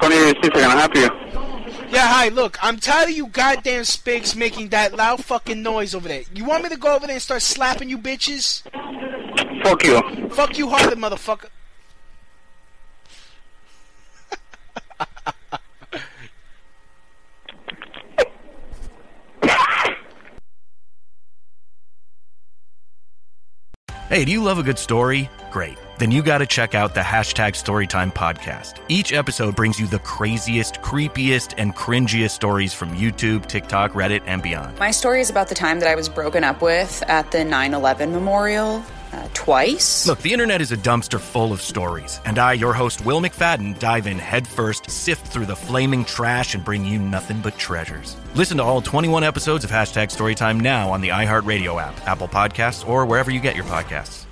Tony Receipts, can I help you? Yeah, hi, look, I'm tired of you goddamn spigs making that loud fucking noise over there. You want me to go over there and start slapping you bitches? Fuck you. Fuck you harder, motherfucker. Hey, do you love a good story? Great. Then you got to check out the hashtag Storytime podcast. Each episode brings you the craziest, creepiest, and cringiest stories from YouTube, TikTok, Reddit, and beyond. My story is about the time that I was broken up with at the 9 11 memorial uh, twice. Look, the internet is a dumpster full of stories, and I, your host, Will McFadden, dive in headfirst, sift through the flaming trash, and bring you nothing but treasures. Listen to all 21 episodes of Hashtag Storytime now on the iHeartRadio app, Apple Podcasts, or wherever you get your podcasts.